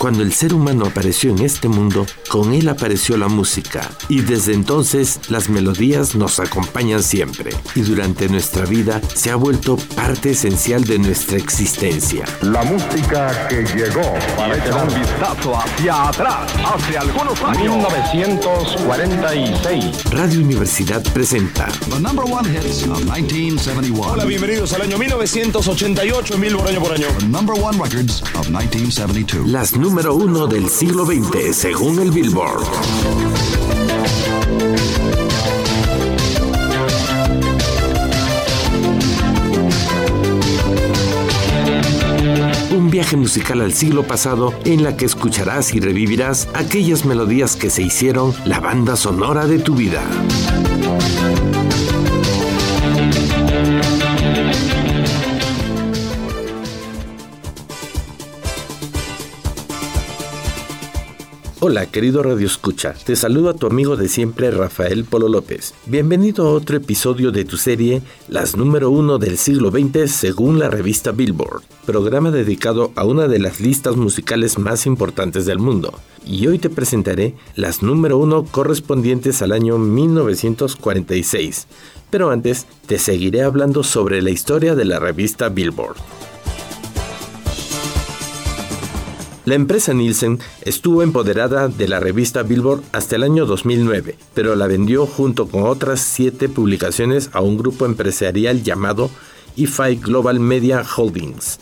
Cuando el ser humano apareció en este mundo, con él apareció la música y desde entonces las melodías nos acompañan siempre y durante nuestra vida se ha vuelto parte esencial de nuestra existencia. La música que llegó para este un vistazo hacia atrás, hace algunos años. 1946. Radio Universidad presenta The number one hits of 1971. Hola, bienvenidos al año 1988 en Billboard año por año. The number one records of 1972. las número uno del siglo XX según el Billboard. Un viaje musical al siglo pasado en la que escucharás y revivirás aquellas melodías que se hicieron la banda sonora de tu vida. Hola, querido Radio Escucha. Te saludo a tu amigo de siempre, Rafael Polo López. Bienvenido a otro episodio de tu serie Las número uno del siglo XX según la revista Billboard, programa dedicado a una de las listas musicales más importantes del mundo. Y hoy te presentaré las número uno correspondientes al año 1946. Pero antes, te seguiré hablando sobre la historia de la revista Billboard. La empresa Nielsen estuvo empoderada de la revista Billboard hasta el año 2009, pero la vendió junto con otras siete publicaciones a un grupo empresarial llamado E5 Global Media Holdings.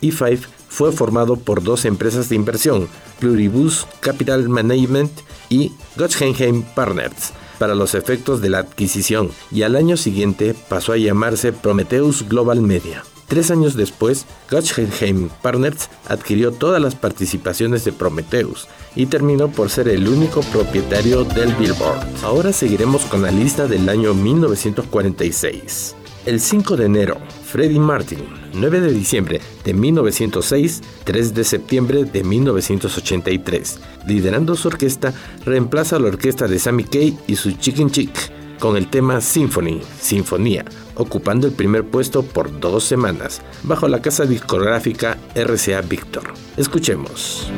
E5 fue formado por dos empresas de inversión, Pluribus Capital Management y Guggenheim Partners, para los efectos de la adquisición, y al año siguiente pasó a llamarse Prometheus Global Media. Tres años después, Guggenheim Partners adquirió todas las participaciones de Prometheus y terminó por ser el único propietario del Billboard. Ahora seguiremos con la lista del año 1946. El 5 de enero, Freddie Martin. 9 de diciembre de 1906, 3 de septiembre de 1983. Liderando su orquesta, reemplaza a la orquesta de Sammy Kay y su Chicken Chick con el tema Symphony, Sinfonía, ocupando el primer puesto por dos semanas, bajo la casa discográfica RCA Victor. Escuchemos.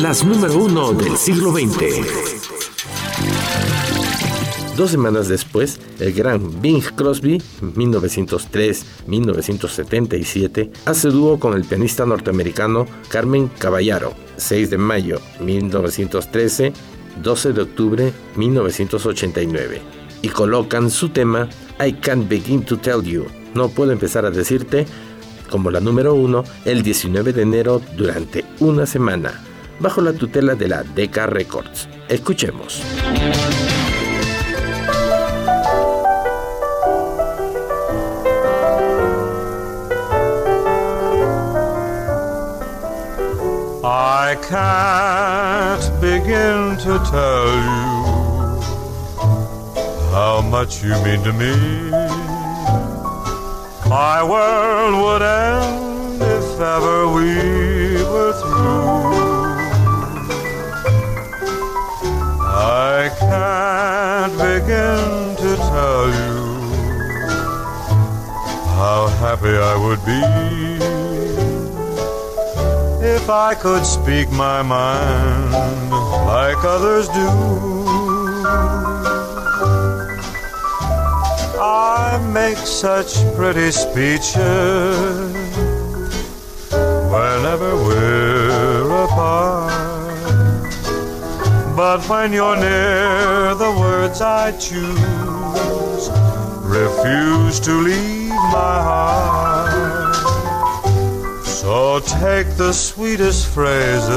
Las número uno del siglo XX. Dos semanas después, el gran Bing Crosby, 1903-1977, hace dúo con el pianista norteamericano Carmen Caballaro, 6 de mayo 1913, 12 de octubre 1989, y colocan su tema I Can't Begin to Tell You, no puedo empezar a decirte, como la número uno, el 19 de enero durante una semana, bajo la tutela de la Decca Records. Escuchemos. I can't begin to tell you how much you mean to me. My world would end if ever we were through. Can't to tell you how happy I would be if I could speak my mind like others do. I make such pretty speeches whenever we're But when you're near, the words I choose refuse to leave my heart. So take the sweetest phrases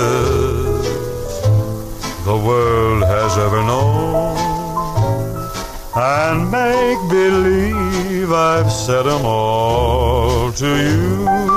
the world has ever known and make believe I've said them all to you.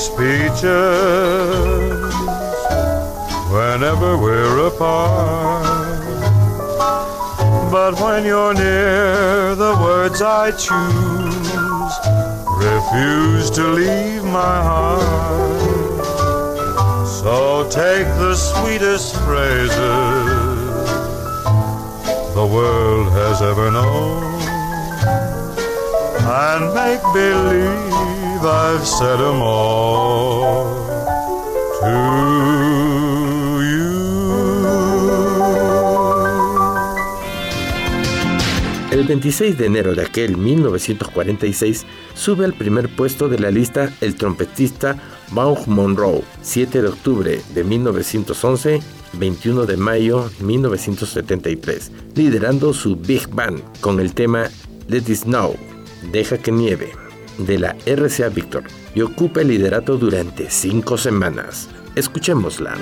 Speeches whenever we're apart. But when you're near, the words I choose refuse to leave my heart. So take the sweetest phrases the world has ever known and make believe I've said them all to you. El 26 de enero de aquel 1946 sube al primer puesto de la lista el trompetista Vaughn Monroe, 7 de octubre de 1911 21 de mayo 1973, liderando su Big Band con el tema Let It Snow, Deja que nieve de la RCA Victor y ocupa el liderato durante cinco semanas. Escuchémosla.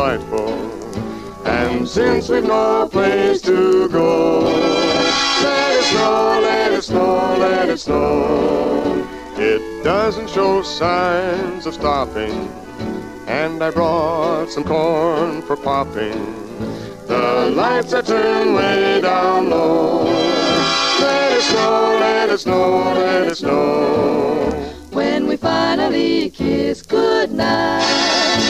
Delightful. And since we've no place to go, let it snow, let it snow, let it snow. It doesn't show signs of stopping, and I brought some corn for popping. The lights are turned way down low. Let it snow, let it snow, let it snow. When we finally kiss goodnight,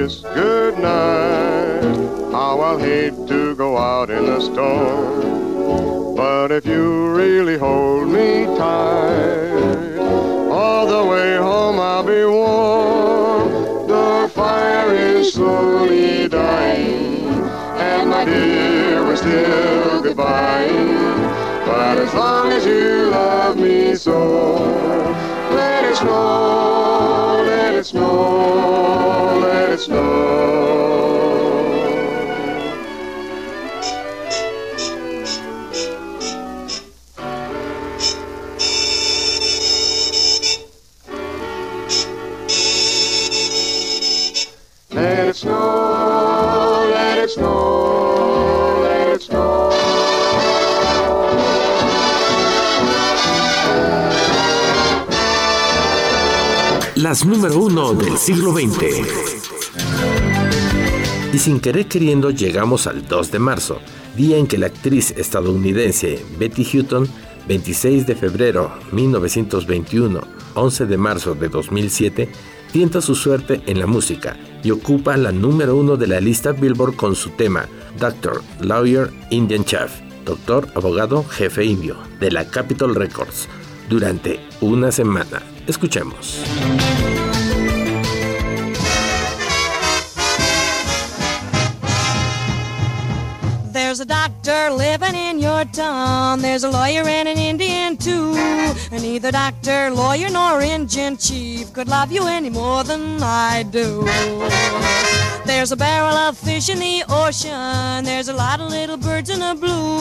Kiss goodnight, how I'll hate to go out in the storm. But if you really hold me tight, all the way home I'll be warm. The fire is slowly dying, and my dear, we're still goodbye. But as long as you love me so, let it snow, let it snow, let it snow. Let it snow, let it snow. Las número uno del siglo XX. Y sin querer queriendo llegamos al 2 de marzo, día en que la actriz estadounidense Betty Hutton, 26 de febrero 1921, 11 de marzo de 2007, tienta su suerte en la música y ocupa la número uno de la lista Billboard con su tema Doctor, Lawyer, Indian Chef, Doctor, Abogado, Jefe Indio, de la Capitol Records, durante una semana. Escuchemos. Doctor living in your town. There's a lawyer and an Indian too. And neither doctor, lawyer, nor Indian chief could love you any more than I do. There's a barrel of fish in the ocean. There's a lot of little birds in the blue.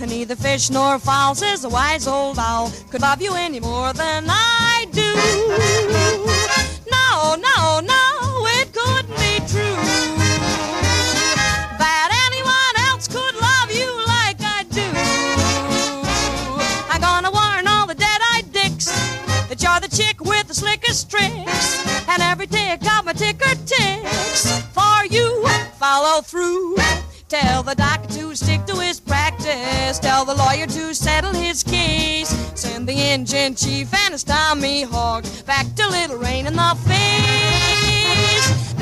And neither fish nor fowl, says the wise old owl, could love you any more than I do. Through. Tell the doctor to stick to his practice. Tell the lawyer to settle his case. Send the engine chief and his Tommy Hawk back to Little Rain in the face.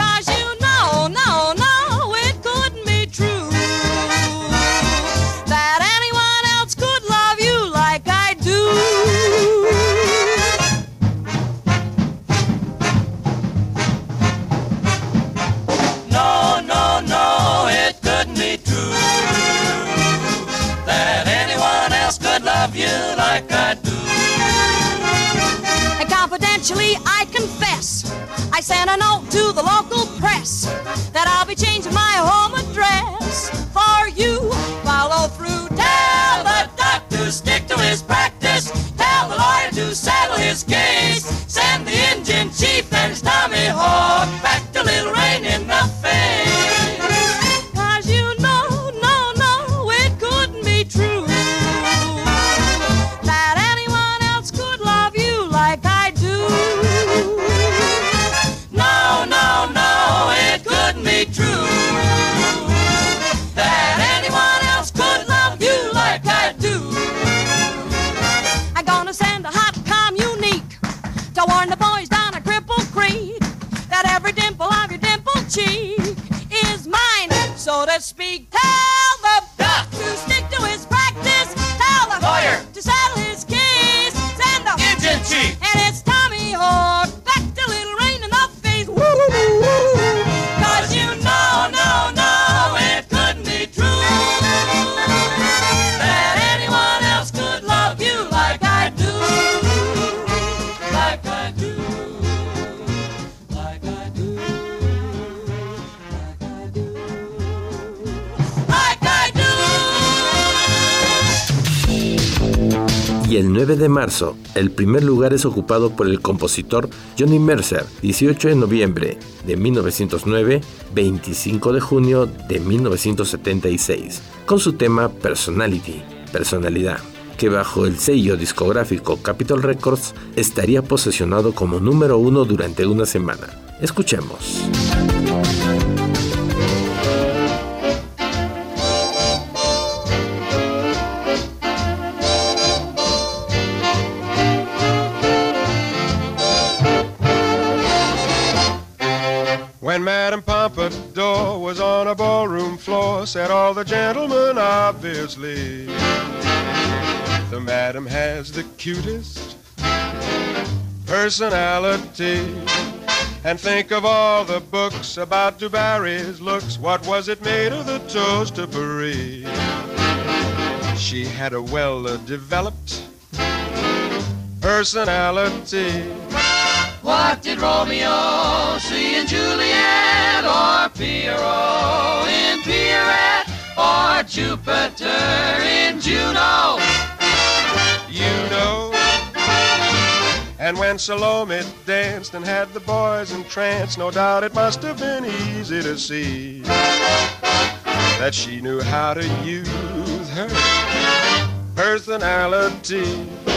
Sent a note to the local press that I'll be changing my home address for you. Follow through, tell the doctor To stick to his practice, tell the lawyer to settle his case. Send the engine chief and Tommy Hawk back 9 de marzo, el primer lugar es ocupado por el compositor Johnny Mercer, 18 de noviembre de 1909, 25 de junio de 1976, con su tema Personality, personalidad, que bajo el sello discográfico Capitol Records estaría posesionado como número uno durante una semana. Escuchemos. Gentlemen obviously. The madam has the cutest personality. And think of all the books about Dubarry's looks. What was it made of the toast to Paris? She had a well developed personality. What did Romeo see in Juliet or Pierrot in Pierrette or Jupiter in Juno? you know. And when Salome danced and had the boys entranced, no doubt it must have been easy to see that she knew how to use her personality.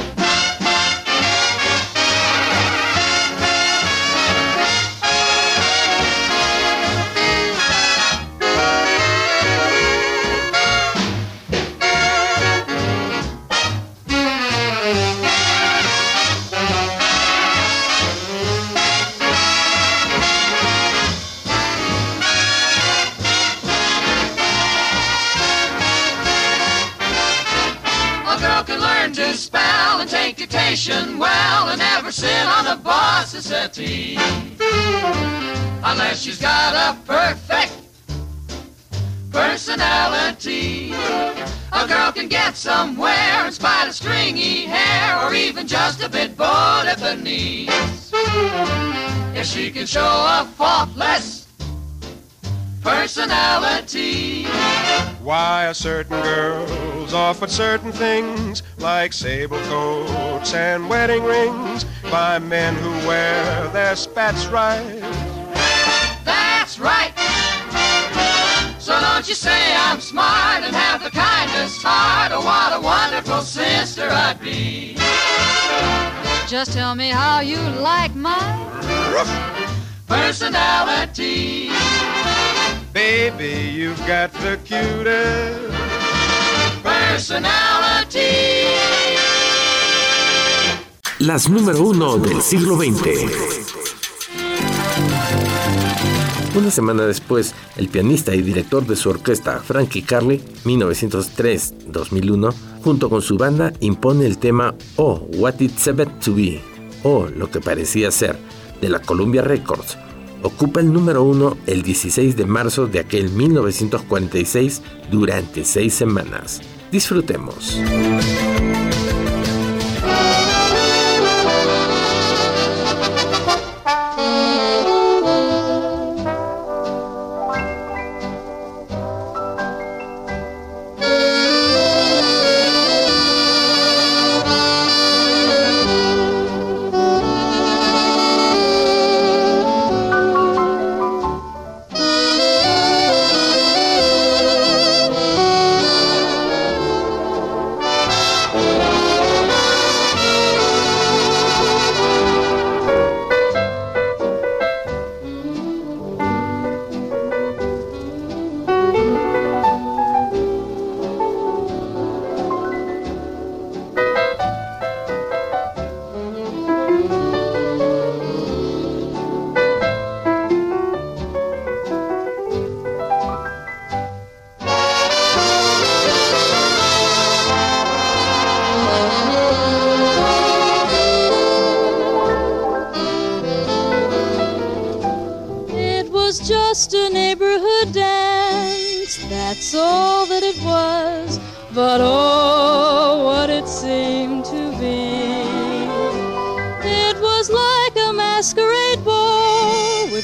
Dictation well and never sit on a boss's settee. Unless she's got a perfect personality. A girl can get somewhere in spite of stringy hair or even just a bit bored at the knees. If she can show a faultless personality. Why are certain girls offered certain things like sable coats and wedding rings by men who wear their spats right? That's right. So don't you say I'm smart and have the kindest heart. Oh, what a wonderful sister I'd be. Just tell me how you like my Personality. Baby, you've got the cutest Personality. Las número uno del siglo XX. Una semana después, el pianista y director de su orquesta Frankie Carly, 1903-2001, junto con su banda impone el tema Oh, What It Seemed to Be, o Lo que parecía ser, de la Columbia Records. Ocupa el número uno el 16 de marzo de aquel 1946 durante seis semanas. Disfrutemos.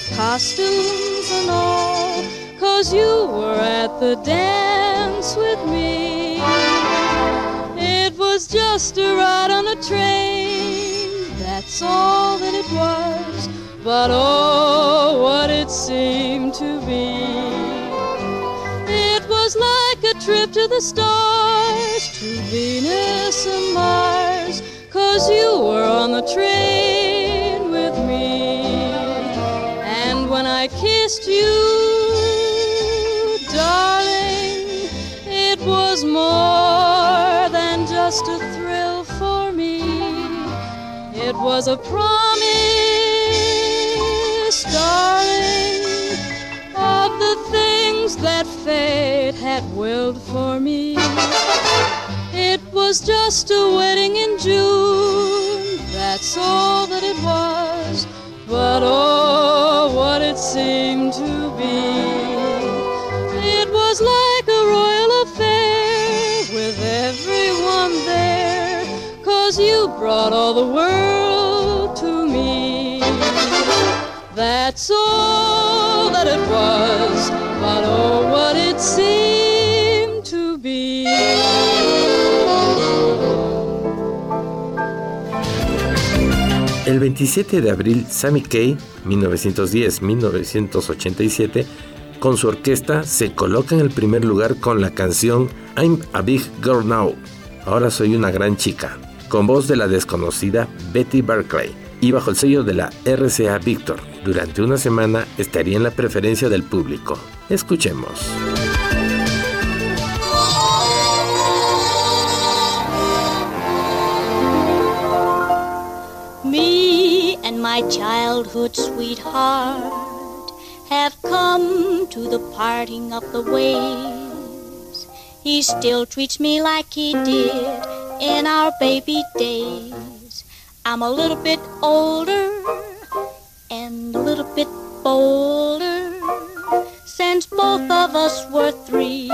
Costumes and all, cause you were at the dance with me. It was just a ride on a train, that's all that it was. But oh, what it seemed to be. It was like a trip to the stars, to Venus and Mars, cause you were on the train kissed you, darling, it was more than just a thrill for me. It was a promise, darling, of the things that fate had willed for me. It was just a wedding in June, that's all that it was. But oh, what it seemed to be. It was like a royal affair with everyone there, cause you brought all the world to me. That's all that it was, but oh, what it El 27 de abril, Sammy Kaye, 1910-1987, con su orquesta se coloca en el primer lugar con la canción I'm a Big Girl Now, ahora soy una gran chica, con voz de la desconocida Betty Barclay y bajo el sello de la RCA Victor. Durante una semana estaría en la preferencia del público. Escuchemos. My childhood sweetheart have come to the parting of the ways. He still treats me like he did in our baby days. I'm a little bit older and a little bit bolder since both of us were three.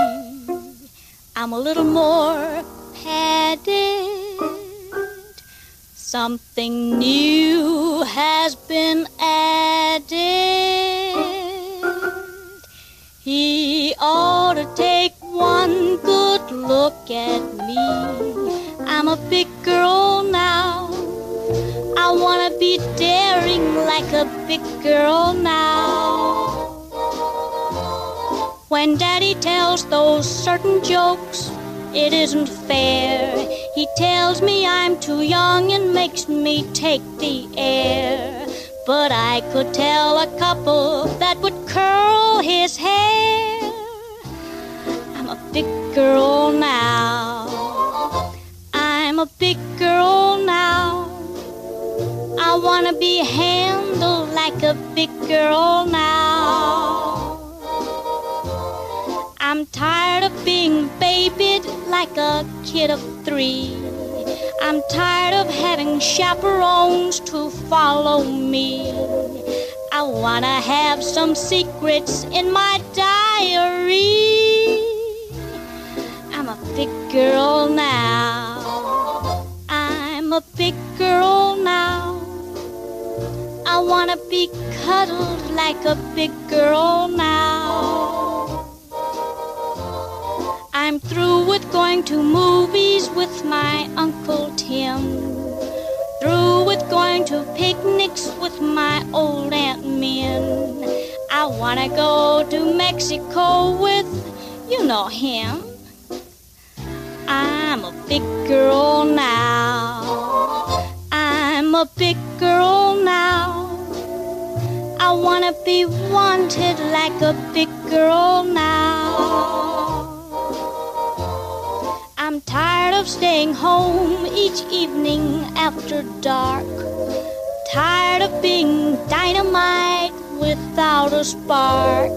I'm a little more padded. Something new has been added. He ought to take one good look at me. I'm a big girl now. I wanna be daring like a big girl now. When daddy tells those certain jokes, it isn't fair. He tells me I'm too young and makes me take the air. But I could tell a couple that would curl his hair. I'm a big girl now. I'm a big girl now. I wanna be handled like a big girl now. I'm tired of being babied like a kid of three. I'm tired of having chaperones to follow me. I wanna have some secrets in my diary. I'm a big girl now. I'm a big girl now. I wanna be cuddled like a big girl now. I'm through with going to movies with my Uncle Tim. Through with going to picnics with my old Aunt Min. I wanna go to Mexico with, you know him. I'm a big girl now. I'm a big girl now. I wanna be wanted like a big girl now. I'm tired of staying home each evening after dark. Tired of being dynamite without a spark.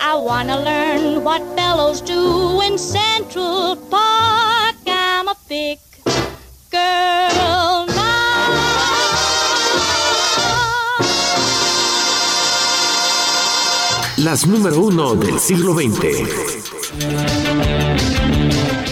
I wanna learn what fellows do in Central Park. I'm a big girl now. Las número uno del siglo XX.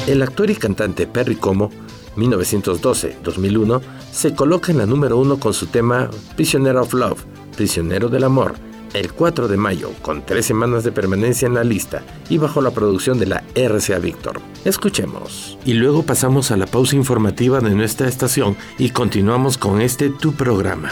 El actor y cantante Perry Como, 1912-2001, se coloca en la número uno con su tema Prisoner of Love, Prisionero del Amor, el 4 de mayo, con tres semanas de permanencia en la lista y bajo la producción de la RCA Victor. Escuchemos. Y luego pasamos a la pausa informativa de nuestra estación y continuamos con este tu programa.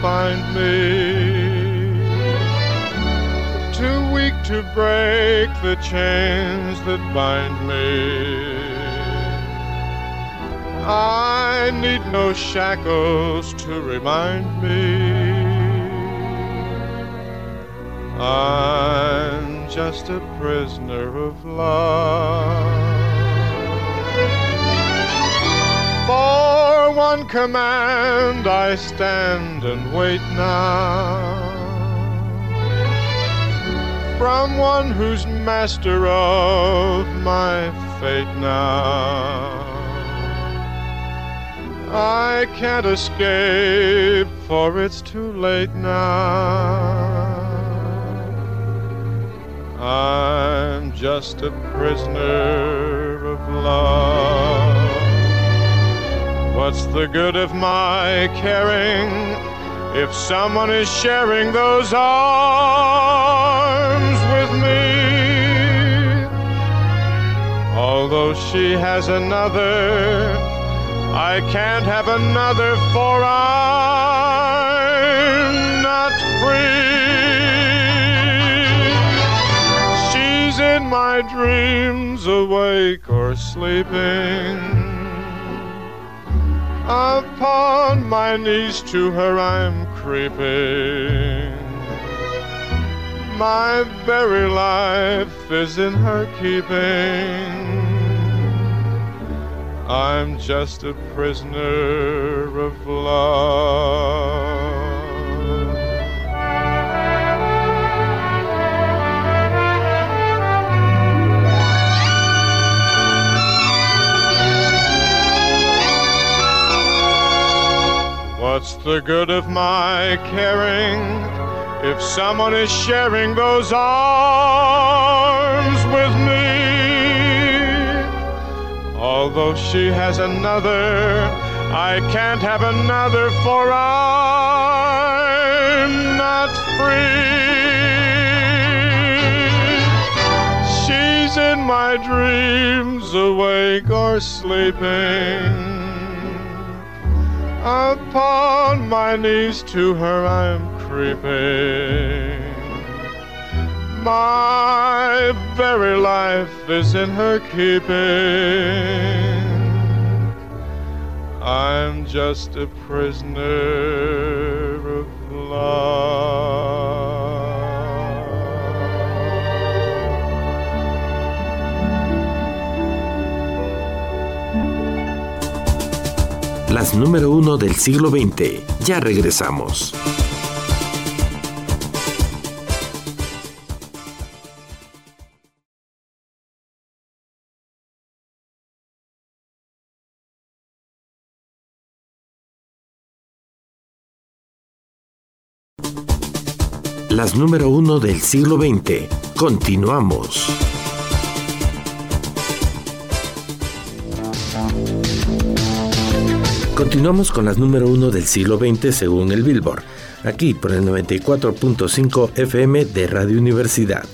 Find me too weak to break the chains that bind me. I need no shackles to remind me. I'm just a prisoner of love. For one command I stand and wait now. From one who's master of my fate now. I can't escape, for it's too late now. I'm just a prisoner of love. What's the good of my caring if someone is sharing those arms with me? Although she has another, I can't have another, for I'm not free. She's in my dreams, awake or sleeping. Upon my knees to her I'm creeping. My very life is in her keeping. I'm just a prisoner of love. The good of my caring if someone is sharing those arms with me? Although she has another, I can't have another, for I'm not free. She's in my dreams, awake or sleeping. Upon my knees to her I'm creeping. My very life is in her keeping. I'm just a prisoner of love. Las número uno del siglo XX. Ya regresamos. Las número uno del siglo XX. Continuamos. Continuamos con las número uno del siglo XX según el Billboard, aquí por el 94.5 FM de Radio Universidad.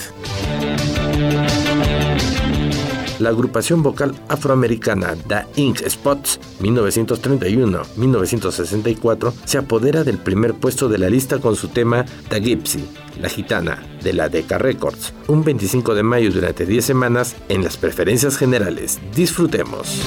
La agrupación vocal afroamericana The Ink Spots 1931-1964 se apodera del primer puesto de la lista con su tema The Gypsy, la gitana, de la Decca Records, un 25 de mayo durante 10 semanas en las preferencias generales. Disfrutemos.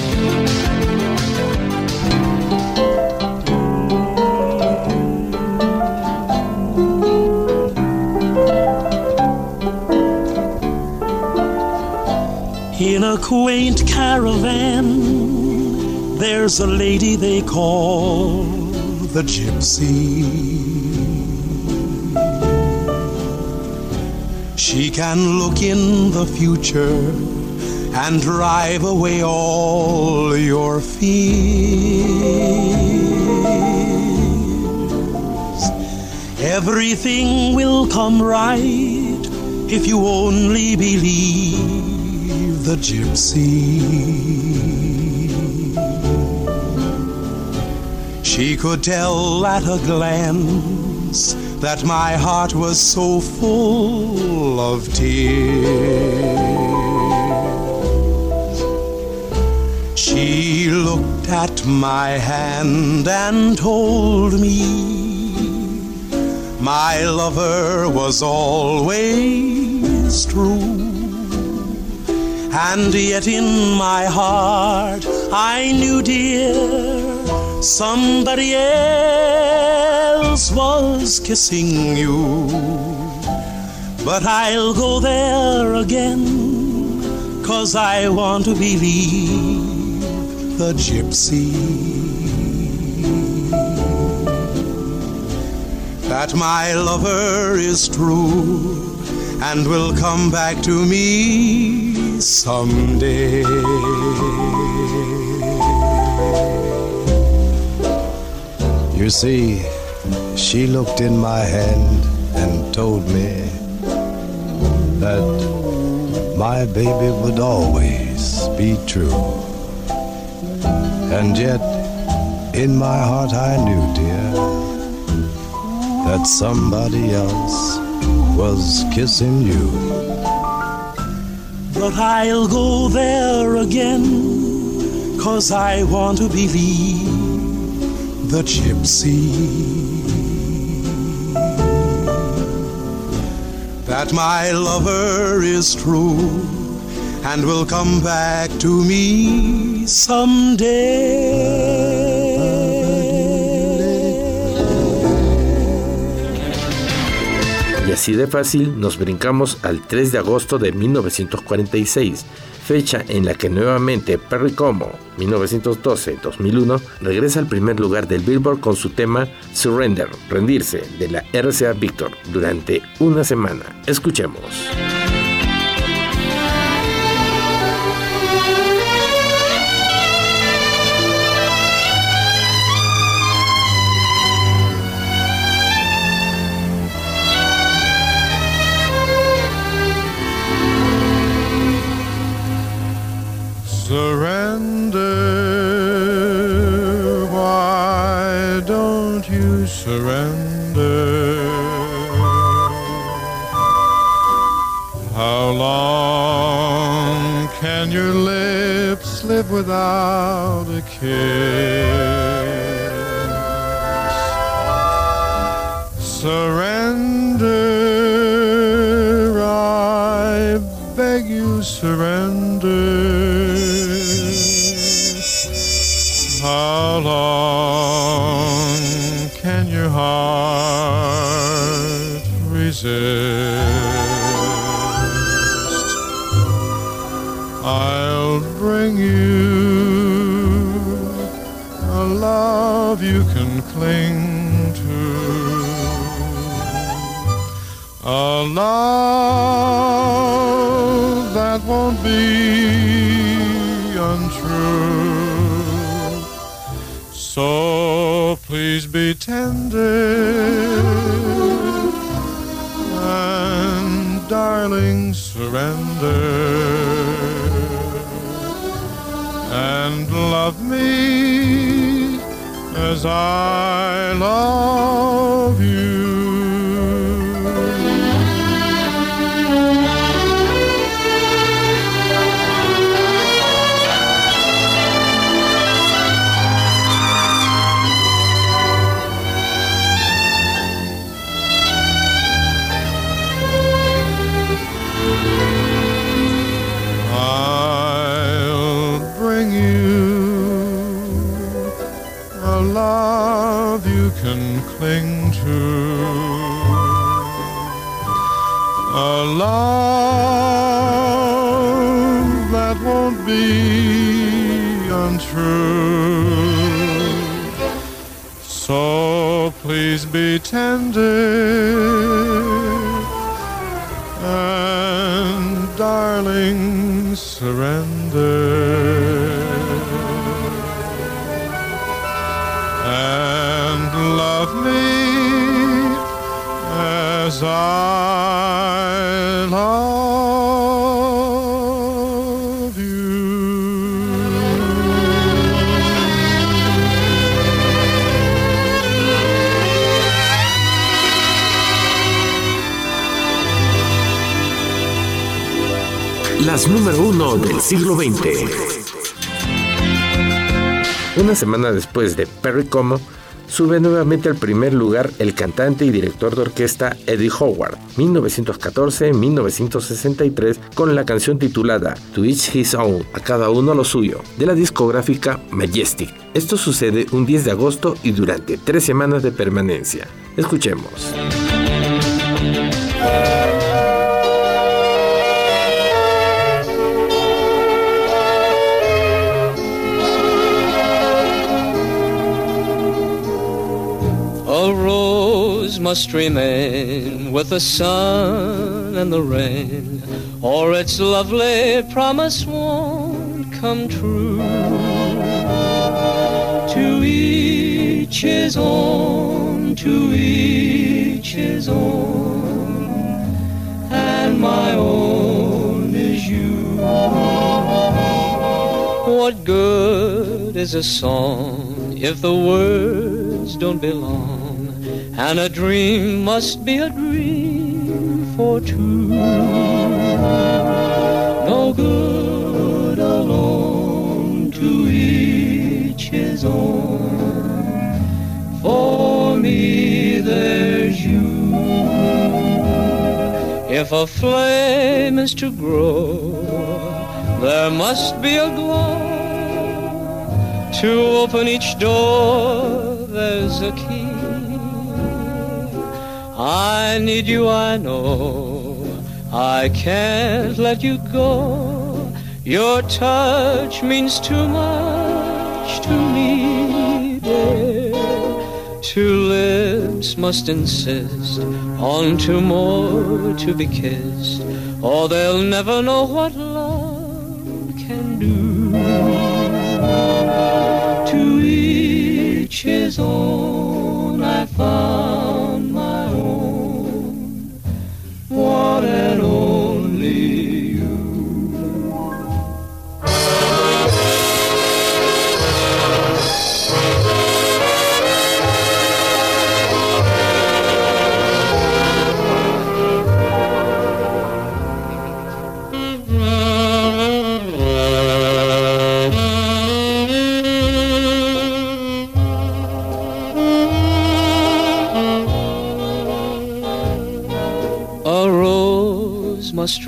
A quaint caravan, there's a lady they call the gypsy. She can look in the future and drive away all your fears. Everything will come right if you only believe the gypsy. She could tell at a glance that my heart was so full of tears. She looked at my hand and told me my lover was always true. And yet in my heart I knew, dear, somebody else was kissing you. But I'll go there again, cause I want to believe the gypsy. That my lover is true and will come back to me someday. You see, she looked in my hand and told me that my baby would always be true. And yet, in my heart, I knew, dear, that somebody else was kissing you. But I'll go there again, cause I want to believe the gypsy. That my lover is true and will come back to me someday. Así de fácil nos brincamos al 3 de agosto de 1946, fecha en la que nuevamente Perry Como, 1912-2001, regresa al primer lugar del Billboard con su tema Surrender, rendirse, de la RCA Victor, durante una semana. Escuchemos. Surrender? How long can your lips live without a kiss? Surrender, I beg you, surrender. As I surrender. And love me as I Número uno del siglo XX. Una semana después de Perry Como, sube nuevamente al primer lugar el cantante y director de orquesta Eddie Howard, 1914-1963, con la canción titulada To Each His Own, a cada uno lo suyo, de la discográfica Majestic. Esto sucede un 10 de agosto y durante tres semanas de permanencia. Escuchemos. Must remain with the sun and the rain, or its lovely promise won't come true. To each his own, to each his own, and my own is you. What good is a song if the words don't belong? And a dream must be a dream for two. No good alone to each his own. For me, there's you. If a flame is to grow, there must be a glow. To open each door, there's a key. I need you, I know. I can't let you go. Your touch means too much to me, dear. Two lips must insist on two more to be kissed, or they'll never know what love can do. To each his own, I found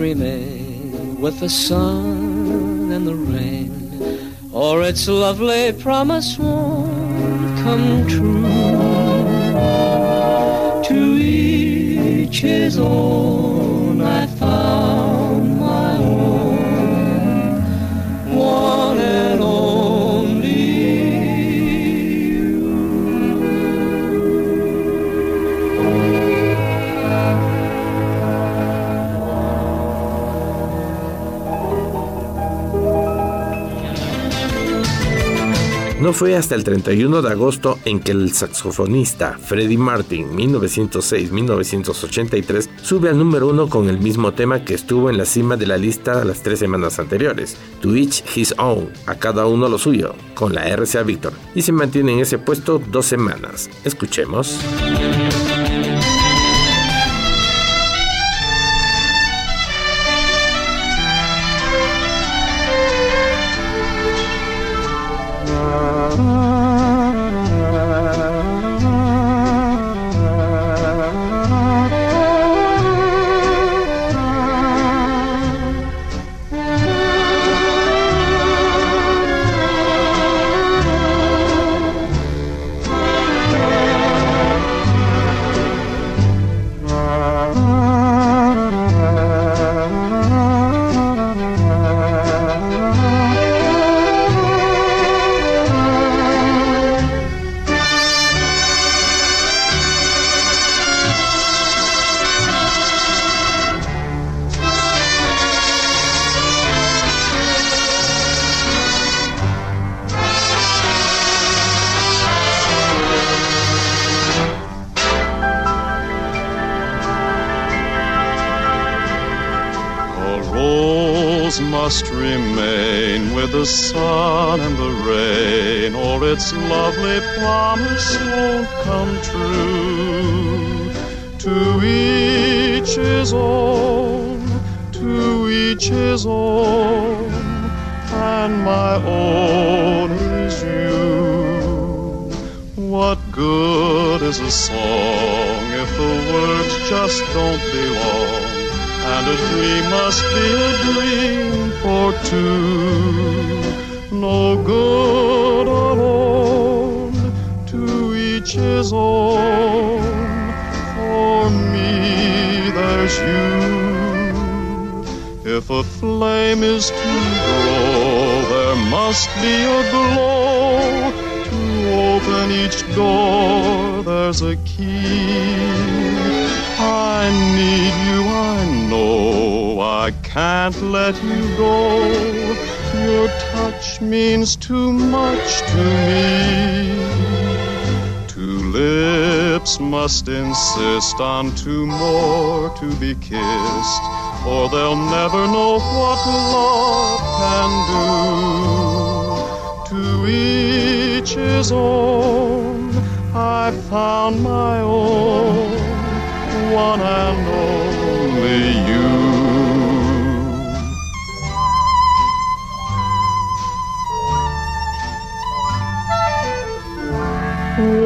with the sun and the rain, or its lovely promise won't come true. To each his own, I No fue hasta el 31 de agosto en que el saxofonista Freddie Martin, 1906-1983, sube al número uno con el mismo tema que estuvo en la cima de la lista las tres semanas anteriores, To Each His Own, a cada uno lo suyo, con la RCA Victor, y se mantiene en ese puesto dos semanas. Escuchemos. What good is a song if the words just don't belong? And a dream must be a dream for two. No good alone, to each his own. For me, there's you. If a flame is to grow, there must be a glow. Open each door, there's a key. I need you, I know. I can't let you go. Your touch means too much to me. Two lips must insist on two more to be kissed, or they'll never know what love can do. To each his own, I found my own one and only you.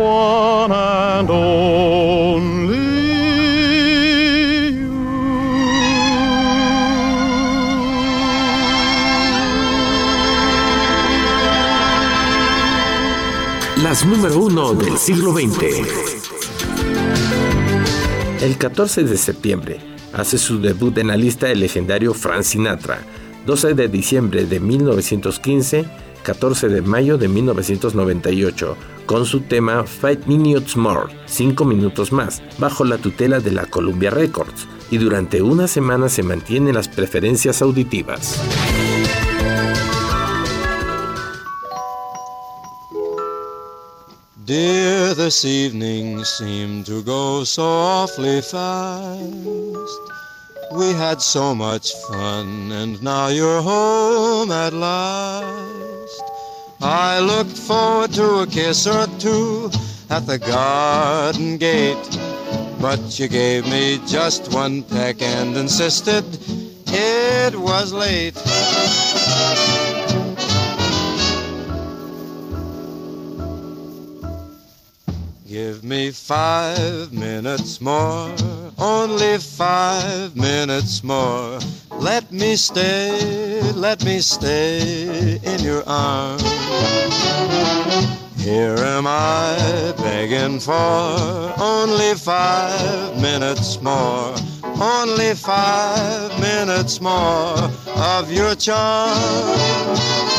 One Número uno del siglo XX. El 14 de septiembre hace su debut en la lista el legendario Frank Sinatra. 12 de diciembre de 1915, 14 de mayo de 1998, con su tema Five Minutes More, 5 minutos más, bajo la tutela de la Columbia Records, y durante una semana se mantienen las preferencias auditivas. Dear, this evening seemed to go so awfully fast. We had so much fun, and now you're home at last. I looked forward to a kiss or two at the garden gate, but you gave me just one peck and insisted it was late. Give me five minutes more, only five minutes more. Let me stay, let me stay in your arms. Here am I begging for only five minutes more, only five minutes more of your charm.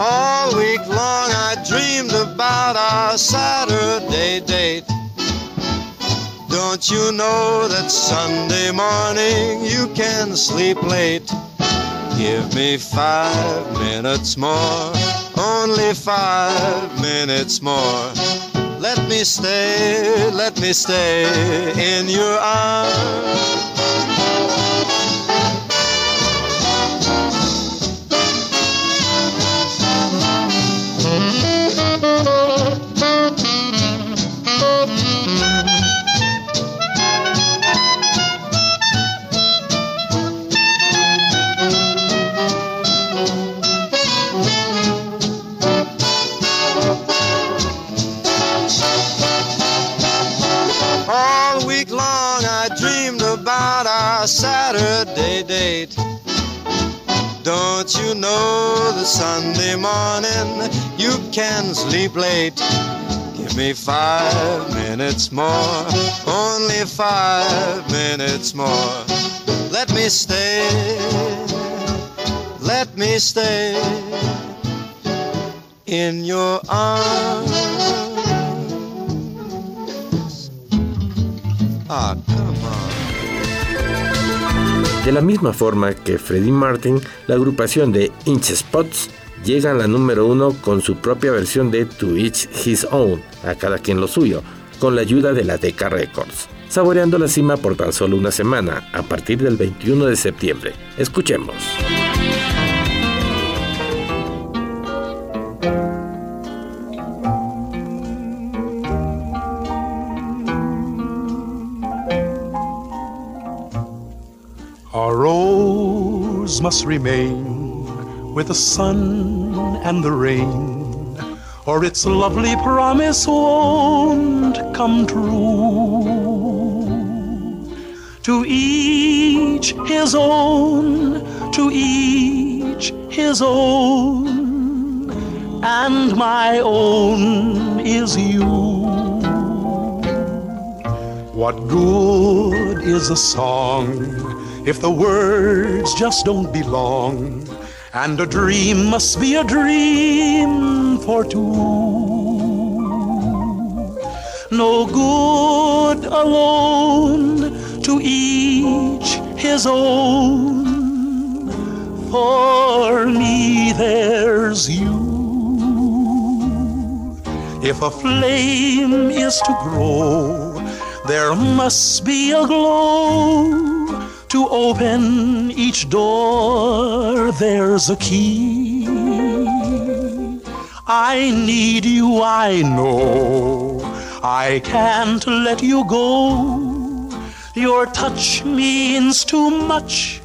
All week long I dreamed about our Saturday date. Don't you know that Sunday morning you can sleep late? Give me five minutes more, only five minutes more. Let me stay, let me stay in your arms. Saturday date. Don't you know the Sunday morning you can sleep late? Give me five minutes more, only five minutes more. Let me stay, let me stay in your arms. Ah. De la misma forma que Freddie Martin, la agrupación de Inch Spots llega a la número uno con su propia versión de To Each His Own, a cada quien lo suyo, con la ayuda de la Decca Records. saboreando la cima por tan solo una semana, a partir del 21 de septiembre. Escuchemos. Must remain with the sun and the rain, or its lovely promise won't come true. To each his own, to each his own, and my own is you. What good is a song if the words just don't belong? And a dream must be a dream for two. No good alone, to each his own. For me, there's you. If a flame is to grow, there must be a glow to open each door. There's a key. I need you, I know. I can't let you go. Your touch means too much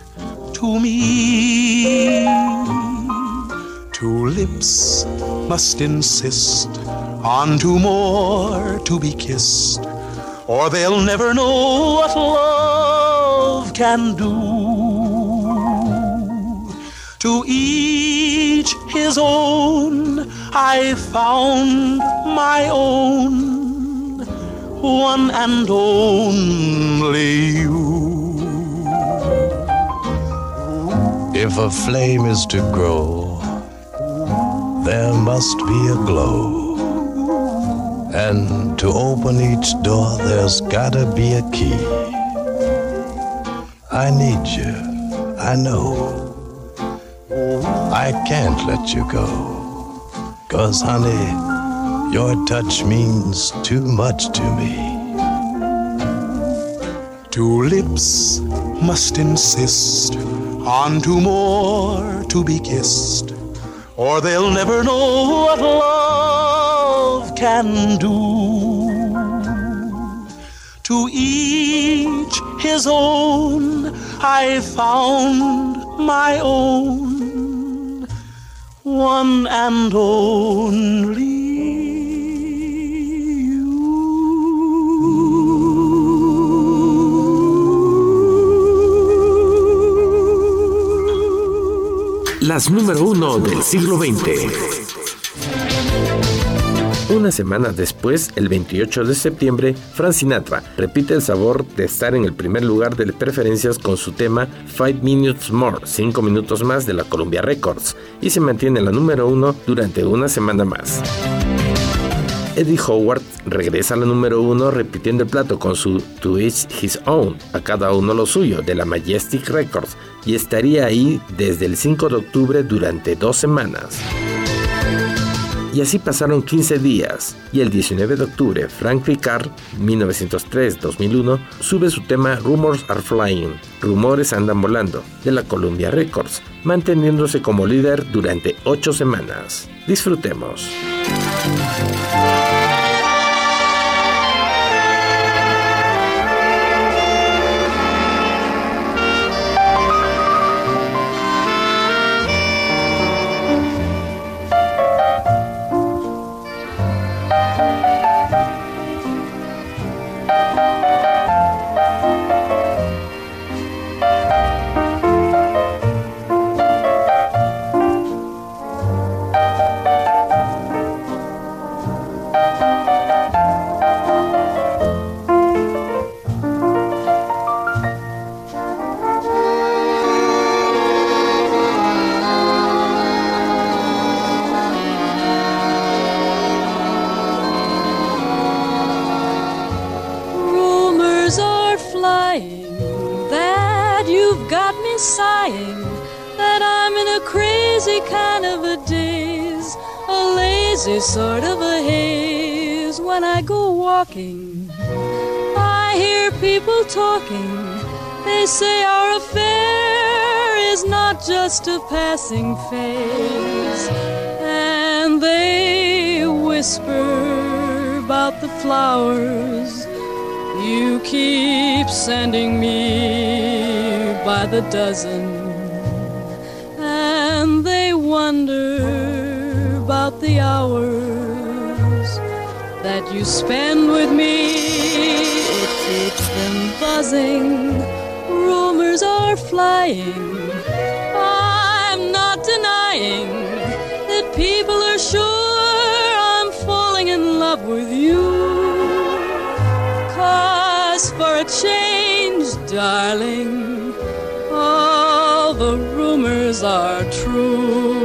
to me. Two lips must insist on two more to be kissed or they'll never know what love can do. To each his own, I found my own, one and only you. If a flame is to grow, there must be a glow. And to open each door, there's gotta be a key. I need you, I know. I can't let you go. Cause, honey, your touch means too much to me. Two lips must insist on two more to be kissed, or they'll never know what love can do. To each his own, I found my own, one and only. Las número uno del siglo XX. Una semana después, el 28 de septiembre, Frank Sinatra repite el sabor de estar en el primer lugar de preferencias con su tema Five Minutes More, 5 minutos más de la Columbia Records, y se mantiene en la número uno durante una semana más. Eddie Howard regresa a la número uno repitiendo el plato con su To Each His Own, a cada uno lo suyo, de la Majestic Records, y estaría ahí desde el 5 de octubre durante dos semanas. Y así pasaron 15 días, y el 19 de octubre, Frank Ricard, 1903-2001, sube su tema Rumors Are Flying, Rumores Andan Volando, de la Columbia Records, manteniéndose como líder durante 8 semanas. Disfrutemos. You've got me sighing, that I'm in a crazy kind of a daze, a lazy sort of a haze when I go walking. I hear people talking. They say our affair is not just a passing phase. And they whisper about the flowers you keep sending me by the dozen. And they wonder about the hours that you spend with me. It keeps them buzzing. Rumors are flying. I'm not denying that people are sure I'm falling in love with you. Cause for a change, darling, rumors are true.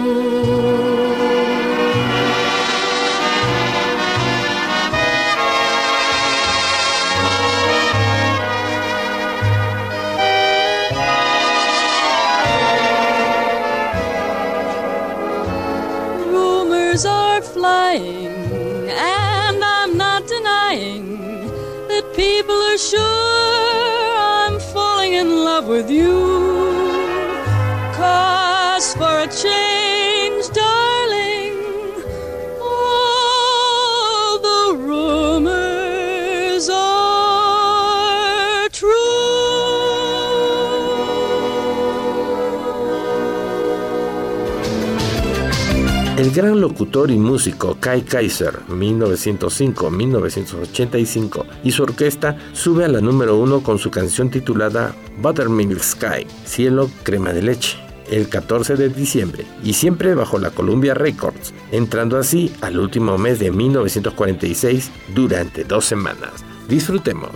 Rumors are flying, and I'm not denying that people are sure I'm falling in love with you. Change, darling, all the rumors are El gran locutor y músico Kai Kaiser, 1905-1985, y su orquesta sube a la número uno con su canción titulada Buttermilk Sky, Cielo Crema de Leche, el 14 de diciembre, y siempre bajo la Columbia Records, entrando así al último mes de 1946 durante dos semanas. Disfrutemos.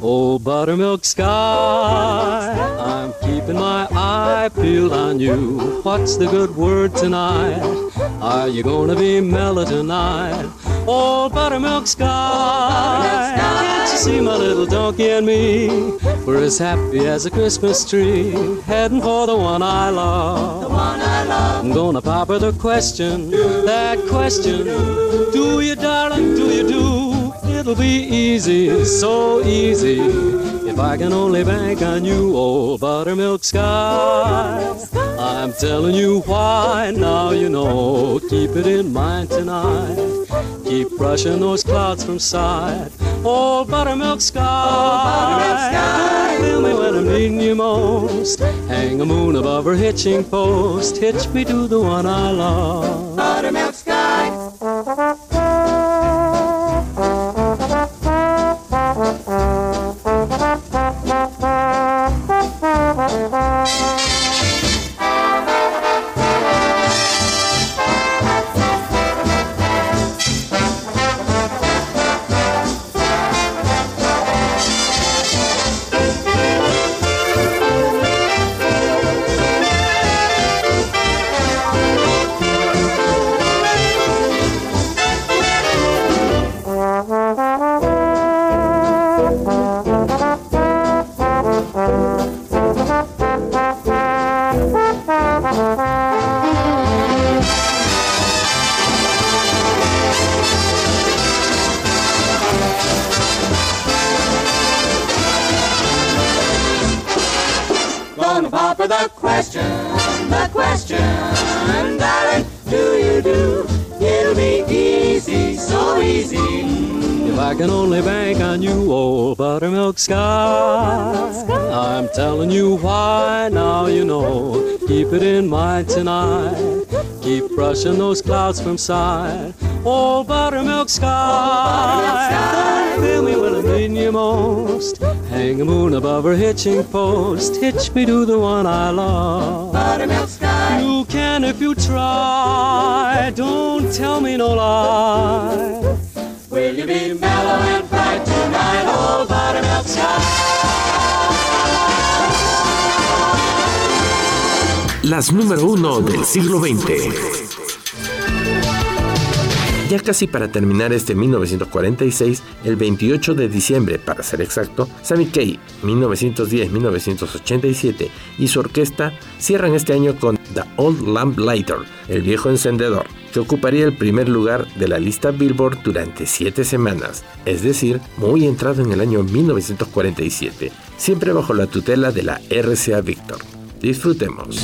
Oh, buttermilk sky, I'm keeping my eye on you. What's the good word tonight? Are you gonna be mellow tonight? Oh, buttermilk sky, can't you see my little donkey and me? We're as happy as a Christmas tree, heading for the one I love. The one I love. I'm gonna pop her the question, that question. Do you, darling, do you do? It'll be easy, so easy. If I can only bank on you, old buttermilk sky. I'm telling you why, now you know. Keep it in mind tonight. Keep brushing those clouds from sight. Old buttermilk sky. Feel me when I'm needing you most. Hang a moon above her hitching post. Hitch me to the one I love. Buttermilk telling you why, now you know. Keep it in mind tonight. Keep brushing those clouds from sight. Old buttermilk sky. Feel me when I'm needing you most. Hang a moon above her hitching post. Hitch me to the one I love. Buttermilk sky. You can if you try. Don't tell me no lie. Will you be mellow and bright tonight, old buttermilk sky? Las número uno del siglo XX. ya casi para terminar este 1946, el 28 de diciembre para ser exacto, Sammy Kaye, 1910-1987 y su orquesta cierran este año con The Old Lamp Lighter, el viejo encendedor, que ocuparía el primer lugar de la lista Billboard durante siete semanas, es decir, muy entrado en el año 1947, siempre bajo la tutela de la RCA Victor. Disfrutemos.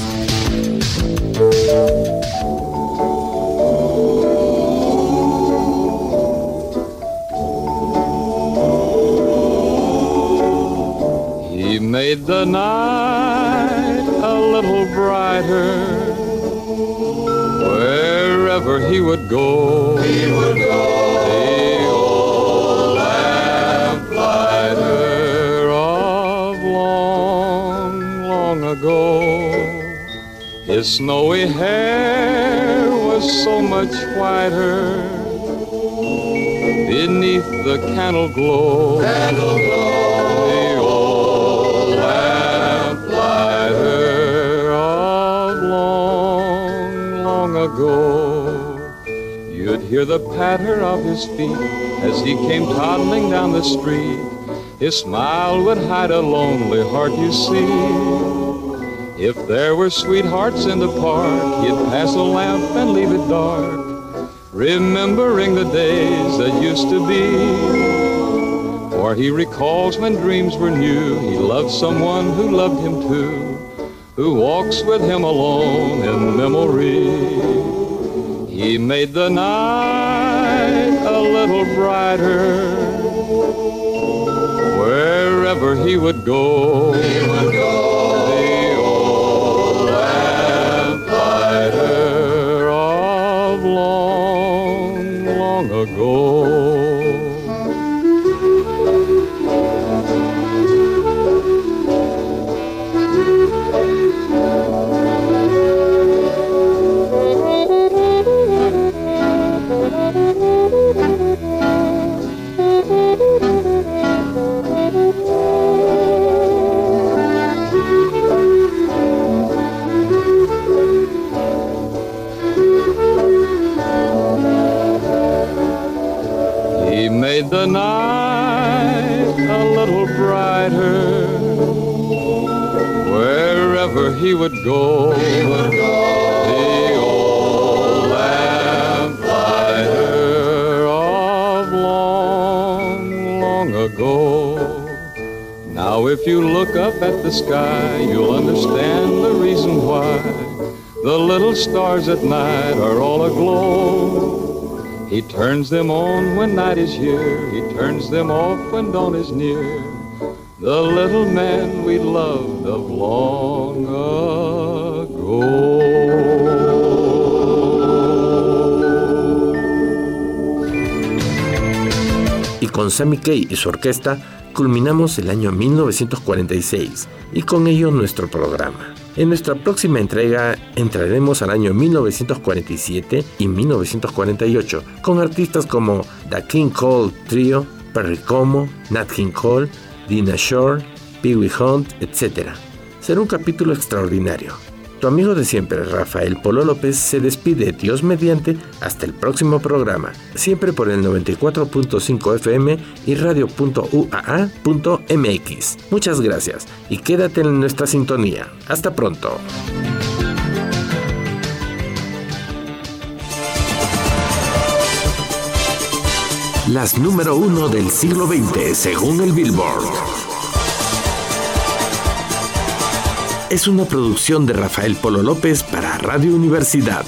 He made the night a little brighter. Wherever he would go, he would go. His snowy hair was so much whiter beneath the candle glow. Candle glow. The old lamplighter of long, long ago. You'd hear the patter of his feet as he came toddling down the street. His smile would hide a lonely heart, you see. If there were sweethearts in the park, he'd pass a lamp and leave it dark remembering the days that used to be. For he recalls when dreams were new, he loved someone who loved him too, who walks with him alone in memory. He made the night a little brighter. Wherever he would go, made the night a little brighter. Wherever he would go, the old of long, long ago. Now, if you look up at the sky, you'll understand the reason why the little stars at night are all aglow. He turns them on when night is here. He turns them off when dawn is near. The little man we loved of long ago. Y con Sammy Kaye y su orquesta culminamos el año 1946 y con ello nuestro programa. En nuestra próxima entrega entraremos al año 1947 y 1948 con artistas como The King Cole Trio, Perry Como, Nat King Cole, Dina Shore, Pee Wee Hunt, etc. Será un capítulo extraordinario. Tu amigo de siempre, Rafael Polo López, se despide Dios mediante hasta el próximo programa, siempre por el 94.5 FM y radio.uaa.mx. Muchas gracias y quédate en nuestra sintonía. Hasta pronto. Las número uno del siglo XX según el Billboard. Es una producción de Rafael Polo López para Radio Universidad.